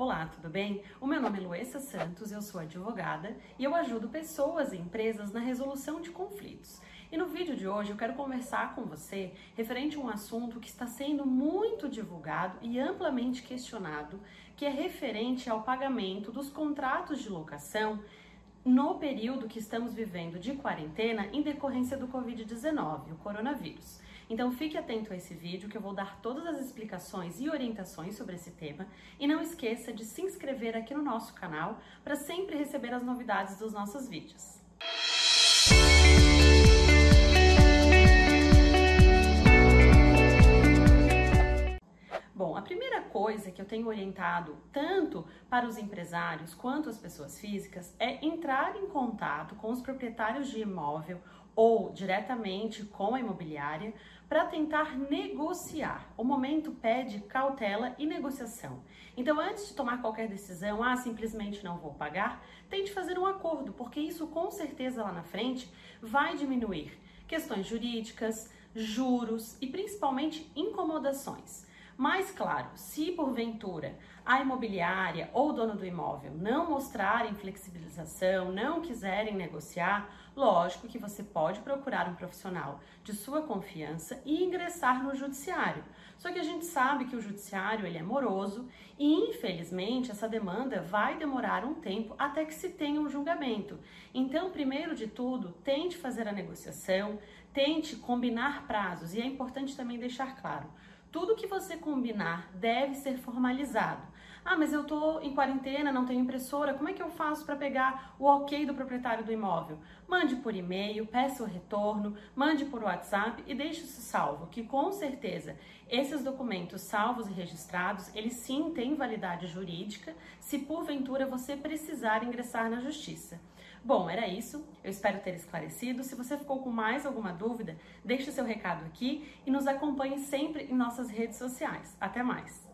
Olá, tudo bem? O meu nome é Luessa Santos, eu sou advogada e eu ajudo pessoas e empresas na resolução de conflitos. E no vídeo de hoje eu quero conversar com você referente a um assunto que está sendo muito divulgado e amplamente questionado, que é referente ao pagamento dos contratos de locação no período que estamos vivendo de quarentena em decorrência do Covid-19, o coronavírus. Então fique atento a esse vídeo que eu vou dar todas as explicações e orientações sobre esse tema e não esqueça de se inscrever aqui no nosso canal para sempre receber as novidades dos nossos vídeos. Primeira coisa que eu tenho orientado tanto para os empresários quanto as pessoas físicas é entrar em contato com os proprietários de imóvel ou diretamente com a imobiliária para tentar negociar. O momento pede cautela e negociação. Então, antes de tomar qualquer decisão, ah, simplesmente não vou pagar, tente fazer um acordo, porque isso com certeza lá na frente vai diminuir questões jurídicas, juros e principalmente incomodações. Mas, claro, se porventura a imobiliária ou o dono do imóvel não mostrarem flexibilização, não quiserem negociar, lógico que você pode procurar um profissional de sua confiança e ingressar no judiciário. Só que a gente sabe que o judiciário ele é moroso e, infelizmente, essa demanda vai demorar um tempo até que se tenha um julgamento. Então, primeiro de tudo, tente fazer a negociação, tente combinar prazos e é importante também deixar claro tudo que você combinar deve ser formalizado. Ah, mas eu tô em quarentena, não tenho impressora, como é que eu faço para pegar o ok do proprietário do imóvel? Mande por e-mail, peça o retorno, mande por WhatsApp e deixe isso salvo, que com certeza esses documentos salvos e registrados, eles sim têm validade jurídica, se porventura você precisar ingressar na justiça. Bom, era isso. Eu espero ter esclarecido. Se você ficou com mais alguma dúvida, deixe seu recado aqui e nos acompanhe sempre em nossas redes sociais. Até mais!